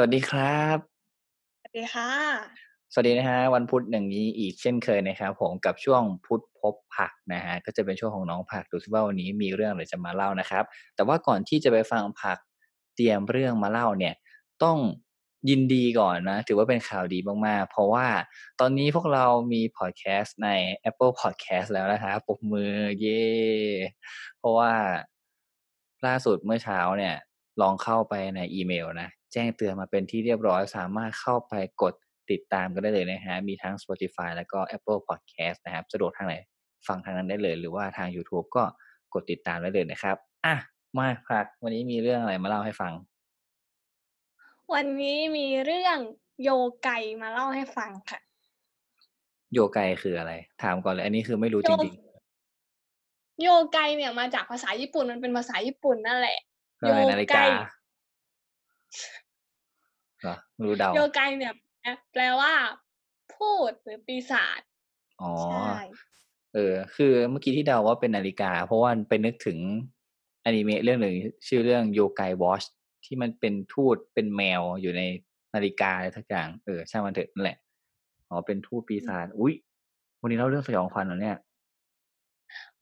สวัสดีครับ สวัสดีค่ะ สวัสดีนะฮะวันพุธอย่างนี้อีกเช่นเคยนะครับ ผมกับช่วงพุธพบผักนะฮะก็จะเป็นช่วงของน้องผักดูซิว่าวันนี้มีเรื่องอะไรจะมาเล่านะครับ แต่ว่าก่อนที่จะไปฟังผักเตรียมเรื่องมาเล่าเนี่ย ต้องยินดีก่อนนะ ถือว่าเป็นข่าวดีมากๆ เพราะว่าตอนนี้พวกเรามีพอดแคสต์ใน Apple Podcast แล้วนะครับปรบมือเย่เพราะว่าล่าสุดเมื่อเช้าเนี่ย ลองเข้าไปในอีเมลนะแจ้งเตือนมาเป็นที่เรียบร้อยสามารถเข้าไปกดติดตามกันได้เลยนะฮะ มีทั้ง Spotify แล้วก็ Apple Podcast นะครับ สะดวกทางไหนฟังทางนั้นได้เลย หรือว่าทาง YouTube ก็กดติดตามได้เลยนะครับ อะ มาพักวันนี้มีเรื่องอะไรมาเล่าให้ฟัง วันนี้มีเรื่องโยไกมาเล่าให้ฟังค่ะ โยไกคืออะไร ถามก่อนเลย อันนี้คือไม่รู้จริงโยไกเนี่ยมาจากภาษาญี่ปุ่นมันเป็นภาษาญี่ปุ่นนั่นแหละๆ อะไรนาฬิกาเหรอไม่รู้เดาโยไกเนี่ย แปลว่า พูดหรือปีศาจอ๋อใช่เออ คือเมื่อกี้ที่เดาว่าเป็นนาฬิกา เพราะว่าไปนึกถึงอนิเมะเรื่องหนึ่งชื่อเรื่องโยไกวอชที่มันเป็นทูตเป็นแมวอยู่ในนาฬิกาอะไรทักอย่างเออช่างมันเถอะนั่นแหละ อ๋อเป็นทูตปีศาจอุ๊ยวันนี้เล่าเรื่องสยองขวัญเหรอเนี่ย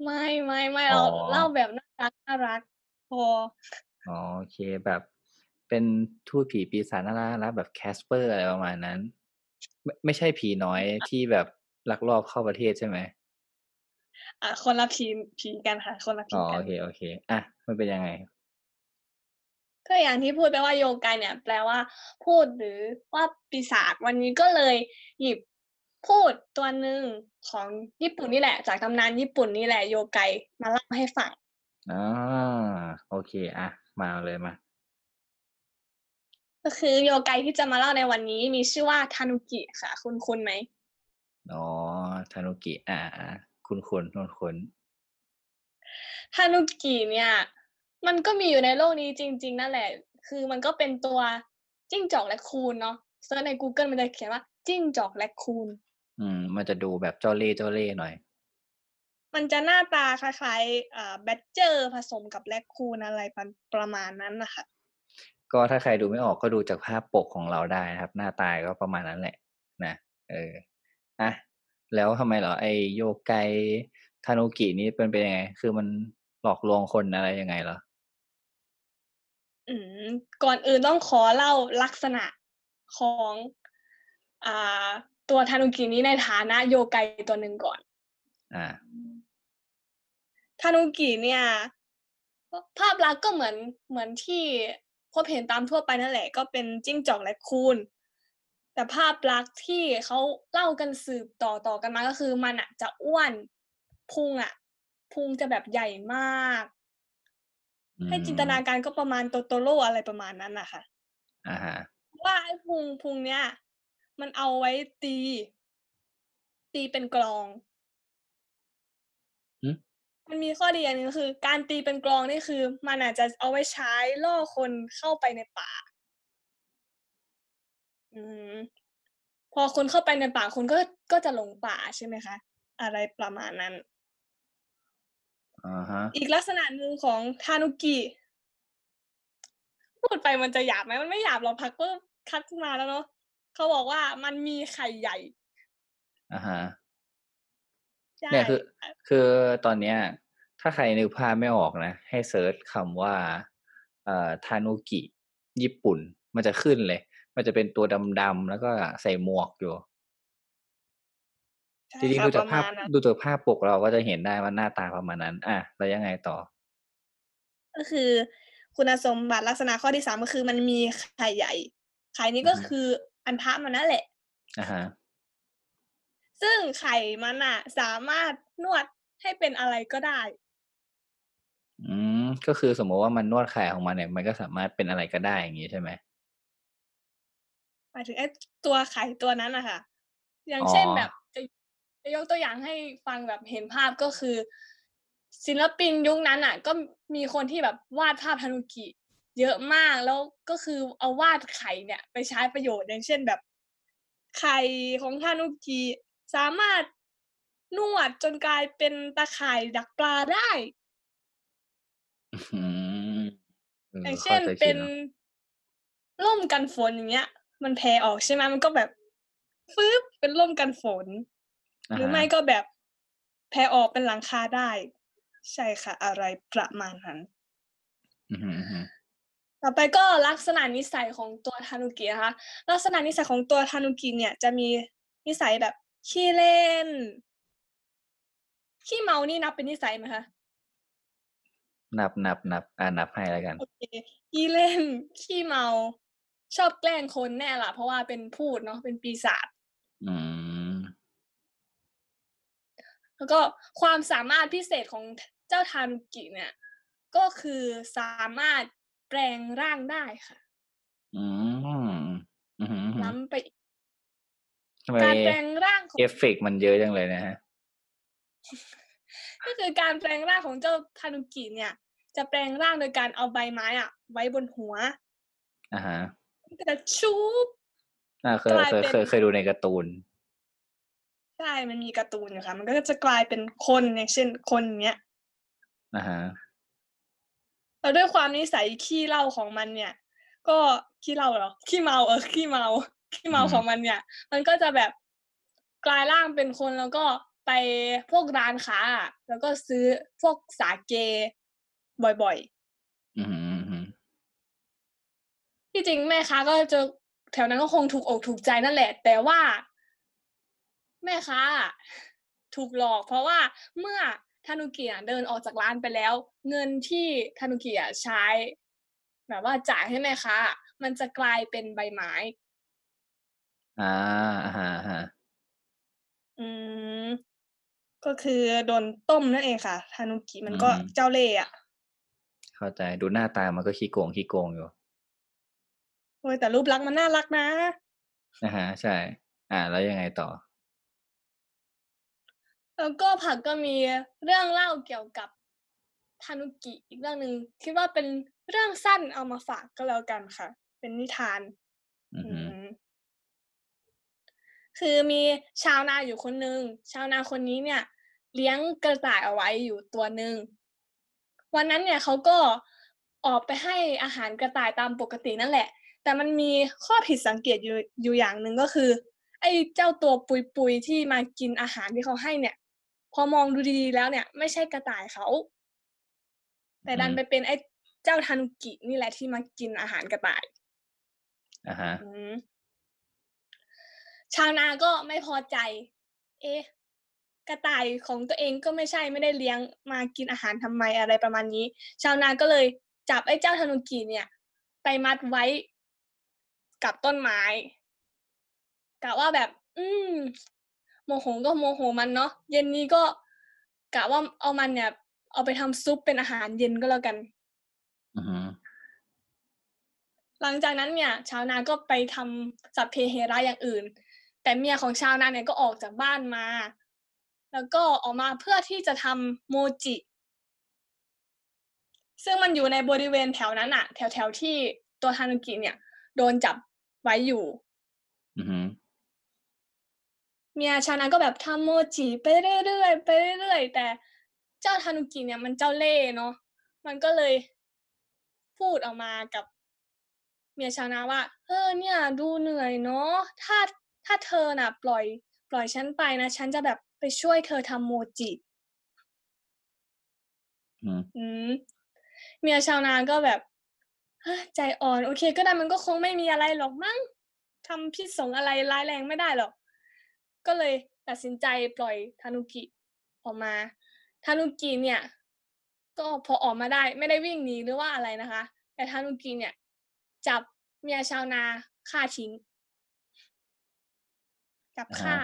ไม่ไม่ไม่เราอ๋อเล่าแบบน่ารักน่ารัก พอ อ๋อโอเคแบบเป็นทูตผีปีศาจน่ารักแล้วแบบแคสเปอร์อะไรประมาณนั้น ไม่ไม่ใช่ผีน้อยที่แบบลักลอบเข้าประเทศใช่ไหมอะคนละผีผีกันค่ะ คนละผีอ๋อกัโอน เคโอเค อะมันเป็นยังไง ก็อย่างที่พูดไปว่าโยไกเนี่ย แปลว่า พูดหรือว่าปีศาจวันนี้ก็เลยหยิบพูดตัวหนึ่งของญี่ปุ่นนี่แหละ จากตำนานญี่ปุ่นนี่แหละโยไกมาเล่าให้ฟัง อ่าโอเคอะ มาเลยมา ก็คือโยไกที่จะมาเล่าในวันนี้มีชื่อว่าทานุกิค่ะ คุณคุณไหมอ๋อทานุกิอ่าอ่าคุณคุณคุณคุณทานุกิเนี่ย มันก็มีอยู่ในโลกนี้จริง ๆ นั่นแหละ คือมันก็เป็นตัวจิ้งจอกแรคคูนเนาะ search ใน Google มันจะเขียนว่าจิ้งจอกแรคคูน อืม มันจะดูแบบเจ้าเล่ห์เจ้าเล่ห์หน่อย มันจะหน้าตาคล้ายๆอ่า badger ผสมกับแรคคูนอะไรประประมาณนั้นนะคะก็ถ้าใครดูไม่ออกก็ดูจากภาพปกของเราได้นะครับ หน้าตาก็ประมาณนั้นแหละ นะเอออะแล้วทำไมเหรอไอโยไกทานุกินี่เป็นเป็นยังไง คือมันหลอกลวงคนอะไรยังไงเหรออืมก่อนอื่นต้องขอเล่าลักษณะของอ่าตัวทานุกินี้ในฐานะโยไกตัวหนึ่งก่อน อ่า ทานุกิเนี่ย ภาพลักษณ์ก็เหมือนเหมือนที่พบเห็นตามทั่วไปนั่นแหละ ก็เป็นจิ้งจอกและคูนแต่ภาพลักษณ์ที่เขาเล่ากันสืบต่อต่อกันมาก็คือมันอะจะอ้วนพุงอะพุงจะแบบใหญ่มากอืมให้จินตนาการก็ประมาณโตโตโร่อะไรประมาณนั้นนะคะอ่าฮะว่าไอ้พุงพุงเนี้ยมันเอาไว้ตี ตีเป็นกลองหึ มันมีข้อดีอย่างหนึงคือ การตีเป็นกลองนี่คือ มันอาจจะเอาไว้ใช้ล่อคนเข้าไปในป่า อืมพอคนเข้าไปในป่าคุณก็ก็จะหลงป่าใช่ไหมคะ อะไรประมาณนั้นอ่าฮะ อีกลักษณะหนึ่งของทานุกิพูดไปมันจะหยาบไหมมันไม่หยาบหรอกพักก็คัดขึ้นมาแล้วเนาะเขาบอกว่ามันมีไข่ใหญ่อ่าฮะใช่ เนี่ยคือ คือตอนเนี้ย ถ้าใครนึกภาพไม่ออกนะ ให้เซิร์ชคำว่าเอ่อทานุกิ ญี่ปุ่น มันจะขึ้นเลย มันจะเป็นตัวดำๆแล้วก็ใส่หมวกอยู่ใช่จริงค่ะๆดูจากประภาพมาณนั้นดูจากภาพปกเราก็จะเห็นได้ว่าหน้าตาประมาณนั้น อะแล้วยังไงต่อ ก็คือ คุณสมบัติลักษณะข้อที่สามก็คือมันมีไข่ใหญ่ ไข่นี้ก็อือฮึคืออันทะมันนั่นแหละอ่าฮะ ซึ่งไข่มันอะสามารถนวดให้เป็นอะไรก็ได้ อืม ก็คือสมมติว่ามันนวดไข่ของมันเนี่ย มันก็สามารถเป็นอะไรก็ได้อย่างนี้ใช่ไหมหมายถึงไอ้ตัวไข่ตัวนั้นนะคะอย่างอ๋อเช่นแบบจะจะยกตัวอย่างให้ฟังแบบเห็นภาพก็คือ ศิลปินยุคนั้นอะก็มีคนที่แบบวาดภาพทานุกิ เยอะมากแล้วก็คือเอาวาดไข่เนี่ย ไปใช้ประโยชน์อย่างเช่นแบบไข่ของทานุกิ สามารถนวดจนกลายเป็นตาข่ายดักปลาได้อืมเอออย่างเข้าเช่นใจคิเป็ดนเนาะร่มกันฝนอย่างเงี้ย มันแผ่ออกใช่ไหมมันก็แบบฟืบเป็นร่มกันฝน หรือไม่ก็แบบแผ่ออกเป็นหลังคาได้ ใช่ค่ะ อะไรประมาณนั้นต่อไปก็ลักษณะนิสัยของตัวทานุกินะคะ ลักษณะนิสัยของตัวทานุกิเนี่ย จะมีนิสัยแบบ ขี้เล่น ขี้เมานี่นับเป็นนิสัยไหมคะ นับนับนับอ่านับให้แล้วกันโอเคขี้เล่น ขี้เมา ชอบแกล้งคนแน่ละเพราะว่าเป็นพูดเนาะเป็นปีศาจอืมแล้วก็ความสามารถพิเศษของเจ้าทานุกิเนี่ย ก็คือสามารถแปลงร่างได้ค่ะ อืมล้ำไปการแปลงร่างของเอฟเฟกมันเยอะจังเลยนะฮะก็คือการแปลงร่างของเจ้าทานุกิเนี่ย จะแปลงร่างโดยการเอาใบไม้อะ ไว้บนหัวอ่าฮะจะชุบอ่าเคยเคยเคยเคยดูในการ์ตูนใช่มันมีการ์ตูนอยู่ค่ะ มันก็จะกลายเป็นคนอย่างเช่นคนเนี้ยอ่าฮะแล้วด้วยความนิสัยขี้เล่าของมันเนี่ย ก็ขี้เล่าเหรอขี้เมาเออขี้เมา ขี้เมาของมันเนี่ย มันก็จะแบบกลายร่างเป็นคนแล้วก็ไปพวกร้านค้าแล้วก็ซื้อพวกสาเกบ่อยๆที่จริงแม่ค้าก็จะแถวนั้นก็คงถูกอกถูกใจนั่นแหละ แต่ว่า แม่ค้าถูกหลอก เพราะว่าเมื่อทานุกิเดินออกจากร้านไปแล้ว เงินที่ทานุกิใช้ แบบว่าจ่ายให้แม่ค้ามันจะกลายเป็นใบไม้ อ่าฮะฮะอืม ก็คือโดนต้มนั่นเองค่ะทานุกิมันก็เจ้าเล่ห์อะเข้าใจ ดูหน้าตามันก็ขี้โกง ขี้โกงอยู่โอ้ย แต่รูปลักษณ์มันน่ารักนะนะฮะ ใช่อ่าแล้วยังไงต่อ แล้วก็ผักก็มีเรื่องเล่าเกี่ยวกับทานุกิอีกเรื่องหนึ่ง คิดว่าเป็นเรื่องสั้นเอามาฝากก็แล้วกันค่ะ เป็นนิทาน อืม คือมีชาวนาอยู่คนหนึ่งชาวนาคนนี้เนี่ย เลี้ยงกระต่ายเอาไว้อยู่ตัวหนึ่งวันนั้นเนี่ยเขาก็ออกไปให้อาหารกระต่ายตามปกตินั่นแหละ แต่มันมีข้อผิดสังเกตอยู่อยู่อย่างหนึ่งก็คือ ไอ้เจ้าตัวปุยปุยที่มากินอาหารที่เขาให้เนี่ย พอมองดูดีๆแล้วเนี่ย ไม่ใช่กระต่ายเขา แต่ดันไปเป็นไอ้เจ้าทันุกินี่แหละที่มากินอาหารกระต่ายอ่าฮะ ชาวนาก็ไม่พอใจ เอ๊ะกระต่ายของตัวเองก็ไม่ใช่ไม่ได้เลี้ยงมากินอาหารทำไมอะไรประมาณนี้ ชาวนาก็เลยจับไอ้เจ้าธนุกิเนี่ย ไปมัดไว้กับต้นไม้กะว่าแบบ อืมโมโหก็โมโหมันเนาะเย็นนี้ก็กะว่าเอามันเนี่ย เอาไปทำซุปเป็นอาหารเย็นก็แล้วกันหลังจากนั้นเนี่ย ชาวนาก็ไปทำสัพเพเฮระอย่างอื่น แต่เมียของชาวนาเนี่ยก็ออกจากบ้านมา แล้วก็ออกมาเพื่อที่จะทำโมจิ ซึ่งมันอยู่ในบริเวณแถวนั้นอะแถวแถวที่ตัวฮานุกิเนี่ย โดนจับไว้อยู่เมียชาวนาก็แบบทำโมจิไปเรื่อยๆไปเรื่อยๆแต่เจ้าทานุกิเนี่ยมันเจ้าเล่ห์เนาะมันก็เลยพูดออกมากับเมียชาวนาว่า เออเนี่ย ดูเหนื่อยเนาะถ้า ถ้าเธอน่ะ ปล่อย ปล่อยฉันไปนะ ฉันจะแบบไปช่วยเธอทำโมจิอืมเมียชาวนาก็แบบใจอ่อน โอเค ก็ได้มันก็คงไม่มีอะไรหรอกมั้งทำพิษสงอะไรร้ายแรงไม่ได้หรอก ก็เลยตัดสินใจปล่อยทานุกิออกมาทานุกิเนี่ย ก็พอออกมาได้ ไม่ได้วิ่งหนีหรือว่าอะไรนะคะ แต่ทานุกิเนี่ย จับเมียชาวนาฆ่าทิ้ง กับข่า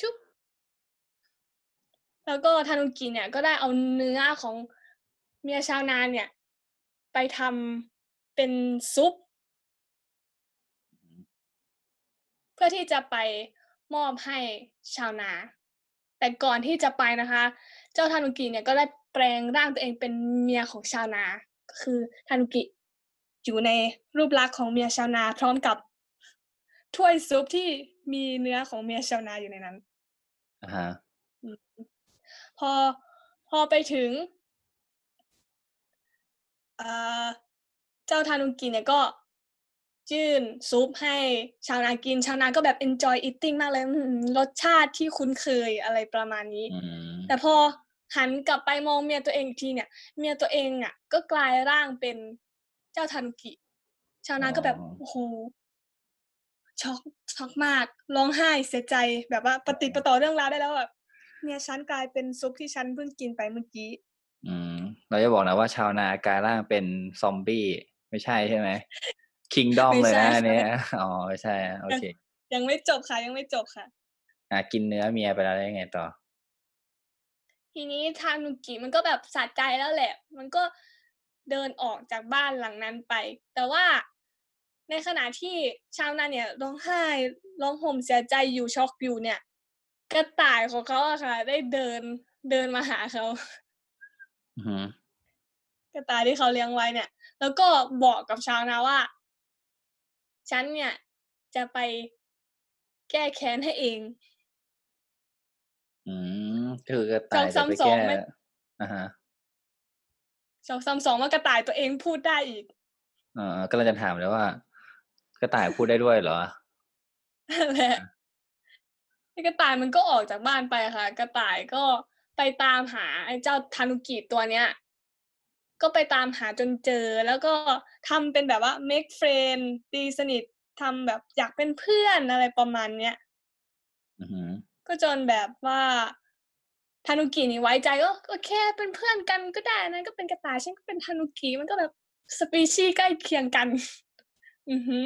ชุบแล้วก็ทานุกิเนี่ยก็ได้เอาเนื้อของเมียชาวนาเนี่ย ไปทำเป็นซุป เพื่อที่จะไปมอบให้ชาวนา แต่ก่อนที่จะไปนะคะ เจ้าทานุกิเนี่ยก็ได้แปลงร่างตัวเองเป็นเมียของชาวนา ก็คือทานุกิอยู่ในรูปลักษณ์ของเมียชาวนาพร้อมกับถ้วยซุปที่ มีเนื้อของเมียชาวนาอยู่ในนั้นอ่าฮะพอพอไปถึงเจ้าทานุกิเนี่ยก็ยื่นซุปให้ชาวนากิน ชาวนาก็แบบ enjoy eating มากเลยอื้อฮือรสชาติที่คุ้นเคยอะไรประมาณนี้อืมแต่พอหันกลับไปมองเมียตัวเองอีกทีเนี่ย เมียตัวเองอะก็กลายร่างเป็นเจ้าทานุกิ ชาวนาก็แบบอ๋อโอ้โฮ ช็อกช็อกมากร้องไห้เสียใจแบบว่าปะติดปะต่อเรื่องราวได้แล้วแบบเมียฉันกลายเป็นซุปที่ฉันเพิ่งกินไปเมื่อกี้ อืม เราจะบอกนะว่าชาวนากลายร่างเป็นซอมบี้ไม่ใช่ใช่ไหม Kingdom ไม่เลยใช่นะอันค่ะเนี้ยอ๋อไม่ใช่โอยังเค ยังไม่จบค่ะ ยังไม่จบค่ะ อ่ากินเนื้อเมียไปแล้วแล้วยังไงต่อ?ทีนี้ทานุกิมันก็แบบสะใจแล้วแหละ มันก็เดินออกจากบ้านหลังนั้นไป แต่ว่า ในขณะที่ชาวนาเนี่ยร้องไห้ร้องห่มเสียใจอยู่ช็อกอยู่เนี่ย กระต่ายของเขาอะค่ะ ได้เดินเดินมาหาเขาอือฮึกระต่ายที่เขาเลี้ยงไว้เนี่ย แล้วก็บอกกับชาวนาว่า ฉันเนี่ยจะไปแก้แค้นให้เอง อืมก็คือกระสต่าอยงจะซ้ำไปสแกอง้ไม่อะฮะสองซ้ำสองว่ากระต่ายตัวเองพูดได้อีกอ๋อกำลังจะถามเลยว่าก ระต่ายพูดได้ด้วยเหรอ?นั่นแหละไอ้กระต่ายมันก็ออกจากบ้านไปค่ะ กระต่ายก็ไปตามหาไอ้เจ้าทานุกิตัวเนี้ย ก็ไปตามหาจนเจอ แล้วก็ทำเป็นแบบว่า make friend ตีสนิททำแบบอยากเป็นเพื่อนอะไรประมาณเนี้ยอือฮึก็จนแบบว่าทานุกินี่ไว้ใจก็โอเคเป็นเพื่อนกันก็ได้นั้นก็เป็นกระต่ายฉันก็เป็นทานุกิมันก็แบบสปีชีส์ใกล้เคียงกัน อือฮึ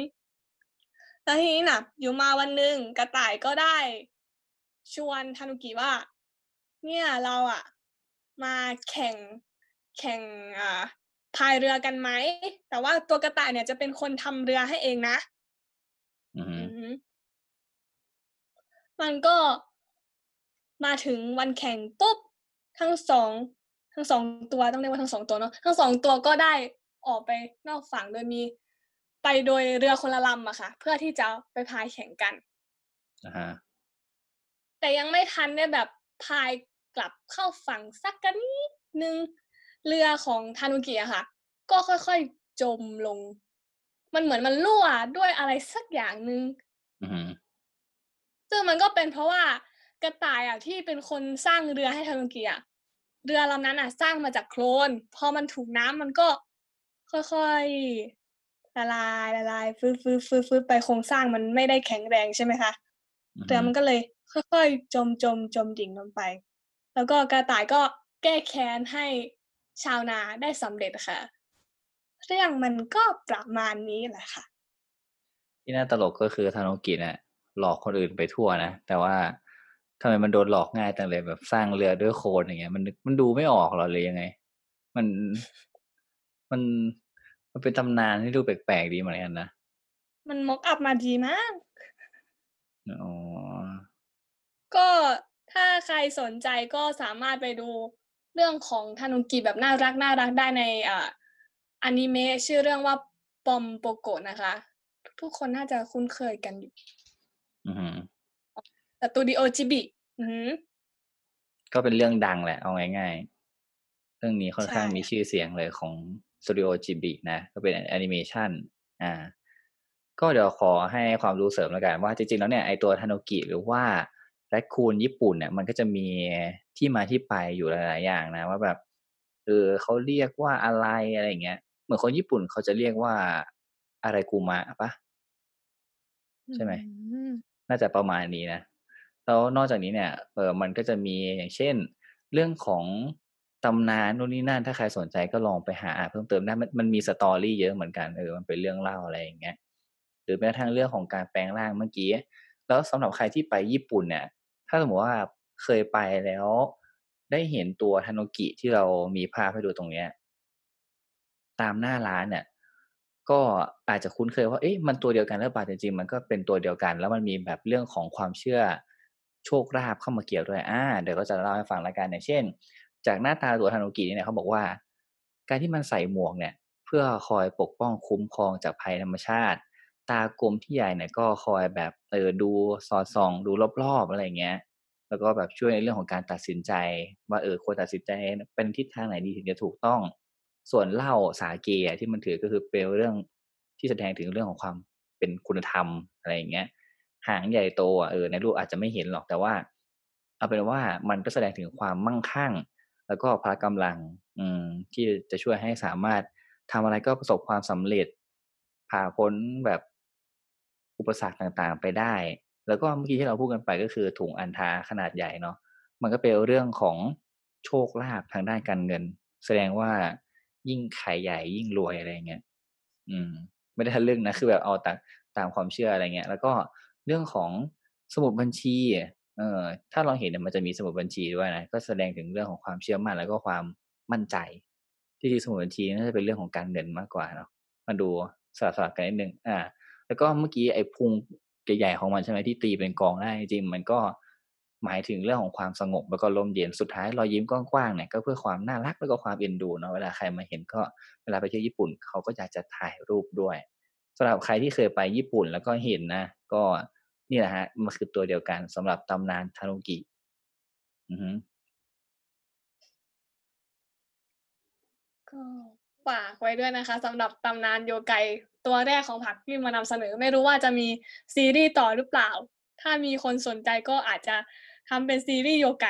แล้วทีนี้น่ะอยู่มาวันหนึ่งกระต่ายก็ได้ ชวนทานุกิว่า เนี่ยเราอะมาแข่งแข่งอ่าพายเรือกันไหม?แต่ว่าตัวกระต่ายเนี่ยจะเป็นคนทำเรือให้เองนะอือฮึอือฮึมันก็มาถึงวันแข่งปุ๊บ ทั้ง2ทั้ง2ตัวต้องเรียกว่าทั้ง2ตัวเนาะทั้ง2ตัวก็ได้ออกไปนอกฝั่งโดยมี ไปโดยเรือคนละลำอะค่ะ เพื่อที่จะไปพายแข่งกันอะฮะแต่ยังไม่ทันได้แบบพายกลับเข้าฝั่งสักกะนิดหนึ่งเรือของทานุกิอะค่ะ ก็ค่อยๆจมลง มันเหมือนมันรั่วด้วยอะไรสักอย่างหนึ่งอือฮึซึ่งมันก็เป็นเพราะว่ากระต่ายอะที่เป็นคนสร้างเรือให้ทานุกิอะเรือลำนั้นน่ะ สร้างมาจากโคลนพอมันถูกน้ำมันก็ค่อย ๆละลายๆฟืดๆๆๆไปโครงสร้างมันไม่ได้แข็งแรงใช่ไหมคะอือเรืฮึอมันก็เลยค่อยๆจมๆจมดิ่งลงไป แล้วก็กระต่ายก็แก้แค้นให้ชาวนาได้สำเร็จค่ะ เรื่องมันก็ประมาณนี้แหละค่ะ ที่น่าตลกก็คือทานุกิเนี่ยหลอกคนอื่นไปทั่วนะแต่ว่าทำไมมันโดนหลอกง่ายจังเลยแบบสร้างเรือด้วยโคลนอย่างเงี้ย มันนึกมันดูไม่ออกเหรอหรือยังไง?มันมัน มันเป็นตำนานที่ดูแปลกๆดีเหมือนกันนะ มัน mock up มาดีมาก อ๋อ ก็ถ้าใครสนใจก็สามารถไปดูเรื่องของทานุกิแบบน่ารักๆได้ในอ่าอานิเมะชื่อเรื่องว่า POMPOCO นะคะ ทุกๆคนน่าจะคุ้นเคยกันอยู่อือฮึสตูดิโอ Ghibli อือฮึก็เป็นเรื่องดังแหละ เอาง่ายๆ เรื่องนี้ค่อนใช่ข้างมีค่ะชื่อเสียงเลยของ สตูดิโอ Ghibli นะ ก็เป็นแอนิเมชันอาก็เดี๋ยวขอให้ความรู้เสริมแล้วกันว่าจริงๆแล้วเนี่ยไอ้ตัวทานุกิหรือว่า Raccoon ญี่ปุ่นเนี่ยมันก็จะมีที่มาที่ไปอยู่หลายๆอย่างนะ ว่าแบบเออเขาเรียกว่าอะไรอะไรอย่างเงี้ย เหมือนคนญี่ปุ่นเขาจะเรียกว่า Arakuma เปล่า?อืใช่ไหม?มน่าจะประมาณนี้นะแล้วนอกจากนี้เนี่ยเอ่อมันก็จะมีอย่างเช่น เรื่องของ ตำนานนู่นนี่นั่นถ้าใครสนใจก็ลองไปหาอ่านเพิ่มเติมได้มันมันมี story เยอะเหมือนกันเออมันเป็นเรื่องเล่าอะไรอย่างเงี้ยหรือแม้กระทั่งเรื่องของการแปลงร่างเมื่อกี้แล้วสำหรับใครที่ไปญี่ปุ่นเนี่ย ถ้าสมมติว่าเคยไปแล้ว ได้เห็นตัวทานุกิที่เรามีภาพให้ดูตรงเนี้ยตามหน้าร้านเนี่ยก็อาจจะคุ้นเคยว่าเอ๊ะมันตัวเดียวกันหรือเปล่า?จริงๆมันก็เป็นตัวเดียวกัน แล้วมันมีแบบเรื่องของความเชื่อโชคลาภเข้ามาเกี่ยวด้วยอ่าเดี๋ยวก็จะเล่าให้ฟังล้วกันอย่างเช่น จากหน้าตาตัวทานุกิเนี่ยเขาบอกว่า การที่มันใส่หมวกเนี่ย เพื่อคอยปกป้องคุ้มครองจากภัยธรรมชาติ ตากลมที่ใหญ่เนี่ยก็คอยแบบเออดูสอดส่องดูรอบๆอะไรเงี้ย แล้วก็แบบช่วยในเรื่องของการตัดสินใจ ว่าเออควรตัดสินใจเป็นทิศทางไหนดีถึงจะถูกต้อง ส่วนเหล้าสาเกที่มันถือก็คือเป็นเรื่องที่แสดงถึงเรื่องของความเป็นคุณธรรมอะไรอย่างเงี้ยหางใหญ่โตอะเออในรูปอาจจะไม่เห็นหรอกแต่ว่า เอาเป็นว่ามันก็แสดงถึงความมั่งคั่ง แล้วก็พละกำลัง อืม ที่จะช่วยให้สามารถทำอะไรก็ประสบความสำเร็จ ผ่าพ้นแบบอุปสรรคต่างๆไปได้ แล้วก็เมื่อกี้ที่เราพูดกันไปก็คือถุงอันทาขนาดใหญ่เนาะมันก็เป็นเรื่องของโชคลาภทางด้านการเงิน แสดงว่ายิ่งไข่ใหญ่ยิ่งรวยอะไรเงี้ยอืม ไม่ได้ทะลึ่งนะคือแบบเอาตามตามความเชื่ออะไรเงี้ย แล้วก็เรื่องของสมุดบัญชี เออถ้าเราเห็นเนี่ยมันจะมีสมุดบัญชีด้วยนะก็แสดงถึงเรื่องของความเชื่อมั่นแล้วก็ความมั่นใจ ที่จริงสมุดบัญชีน่าจะเป็นเรื่องของการเงินมากกว่าเนาะมาดูสลับๆกันนิดนึงอ่า แล้วก็เมื่อกี้ไอ้พุงใหญ่ๆของมันใช่ไหมที่ตีเป็นกองได้จริงมันก็หมายถึงเรื่องของความสงบแล้วก็ลมเย็นสุดท้ายรอยยิ้มกว้างๆเนี่ยก็เพื่อความน่ารักแล้วก็ความเอ็นดูเนาะเวลาใครมาเห็นก็เวลาไปเที่ยวญี่ปุ่นเขาก็อยากจะถ่ายรูปด้วยสำหรับใครที่เคยไปญี่ปุ่นแล้วก็เห็นนะ ก็ นี่แหละฮะมันคือตัวเดียวกันสำหรับตำนานทานุกิอือฮึก็ฝากไว้ด้วยนะคะสำหรับตำนานโยไกตัวแรกของผักที่มานำเสนอ ไม่รู้ว่าจะมีซีรีส์ต่อหรือเปล่า ถ้ามีคนสนใจก็อาจจะทำเป็นซีรีส์โยไก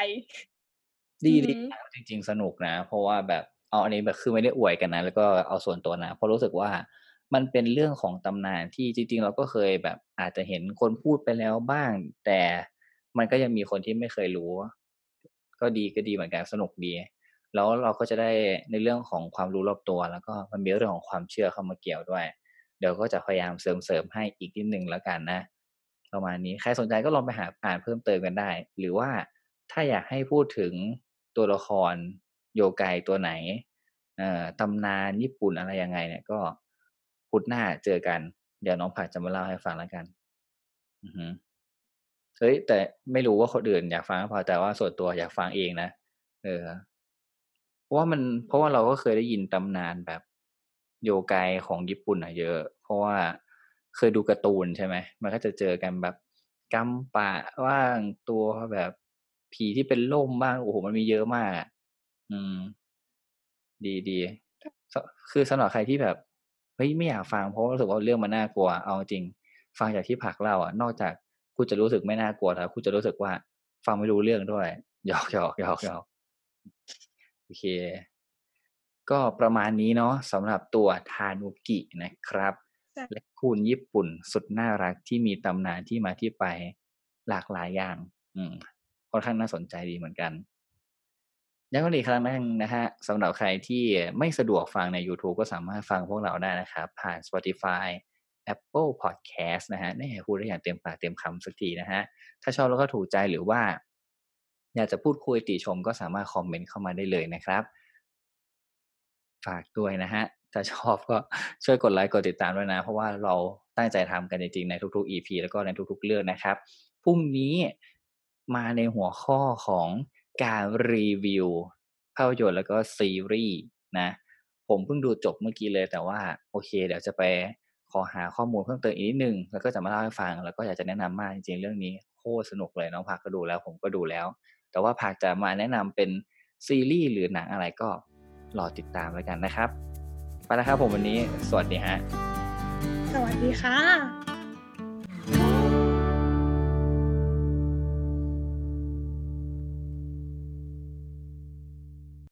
ดีอือดีฮึจริง ๆ สนุกนะ เพราะว่าแบบเอาอันนี้แบบคือไม่ได้อวยกันนะ แล้วก็เอาส่วนตัวนะ เพราะรู้สึกว่า มันเป็นเรื่องของตำนานที่จริงๆ เราก็เคยแบบอาจจะเห็นคนพูดไปแล้วบ้าง แต่มันก็ยังมีคนที่ไม่เคยรู้ ก็ดีก็ดีเหมือนกันสนุกดี แล้วเราก็จะได้ในเรื่องของความรู้รอบตัว แล้วก็มันมีเรื่องของความเชื่อเข้ามาเกี่ยวด้วย เดี๋ยวก็จะพยายามเสริมๆให้อีกนิดหนึ่งแล้วกันนะประมาณนี้ใครสนใจก็ลองไปหาอ่านเพิ่มเติมกันได้ หรือว่าถ้าอยากให้พูดถึงตัวละครโยไกตัวไหนเอ่อตำนานญี่ปุ่นอะไรยังไงเนี่ยก็ พุธหน้าเจอกัน เดี๋ยวน้องผักจะมาเล่าให้ฟังแล้วกัน อือฮึเฮ้ย แต่ไม่รู้ว่าคนอื่นอยากฟังหรือเปล่าแต่ว่าส่วนตัวอยากฟังเองนะเออเพราะว่ามันเพราะว่าเราก็เคยได้ยินตำนานแบบโยไกของญี่ปุ่นอะเยอะ เพราะว่าเคยดูการ์ตูนใช่ไหมมันก็จะเจอกันแบบกัมปะบ้างตัวแบบผีที่เป็นล่มบ้างโอ้โหมันมีเยอะมากอะอืม ดีดีสคือสำหรับใครที่แบบเฮ้ยไม่อยากฟังเพราะรู้สึกว่าเรื่องมันน่ากลัวเอาจริง ฟังจากที่ผักเล่าอะนอกจากคุณจะรู้สึกไม่น่ากลัวแล้วคุณจะรู้สึกว่า ฟังไม่รู้เรื่องด้วยหยอกหยอกหยอกหยอกโอเค ก็ประมาณนี้เนาะสำหรับตัวทานุกินะครับใช่และคุณญี่ปุ่นสุดน่ารักที่มีตำนานที่มาที่ไปหลากหลายอย่าง อืมค่อนข้างน่าสนใจดีเหมือนกัน ย้ำกันอีกครั้งนึงนะฮะสำหรับใครที่ไม่สะดวกฟังใน YouTube ก็สามารถฟังพวกเราได้นะครับ ผ่าน Spotify Apple Podcast นะฮะนี่พูดได้อย่างเต็มปากเต็มคำสักทีนะฮะ ถ้าชอบแล้วก็ถูกใจหรือว่า อยากจะพูดคุยติชมก็สามารถคอมเมนต์เข้ามาได้เลยนะครับ ฝากด้วยนะฮะ ถ้าชอบก็ช่วยกดไลค์กดติดตามด้วยนะ เพราะว่าเราตั้งใจทำกันจริงๆในทุกๆ EP แล้วก็ในทุกๆ เรื่องนะครับ พรุ่งนี้มาในหัวข้อของ การรีวิวภาพยนตร์แล้วก็ซีรีส์นะ ผมเพิ่งดูจบเมื่อกี้เลยแต่ว่าโอเค เดี๋ยวจะไปขอหาข้อมูลเพิ่มเติมอีกนิดนึงแล้วก็จะมาเล่าให้ฟัง แล้วก็อยากจะแนะนำมากจริงๆเรื่องนี้โคตรสนุกเลยน้องผักก็ดูแล้วผมก็ดูแล้ว แต่ว่าผักจะมาแนะนำเป็นซีรีส์หรือหนังอะไรก็รอติดตามแล้วกันนะครับไปแล้วครับผมวันนี้ สวัสดีฮะ สวัสดีค่ะ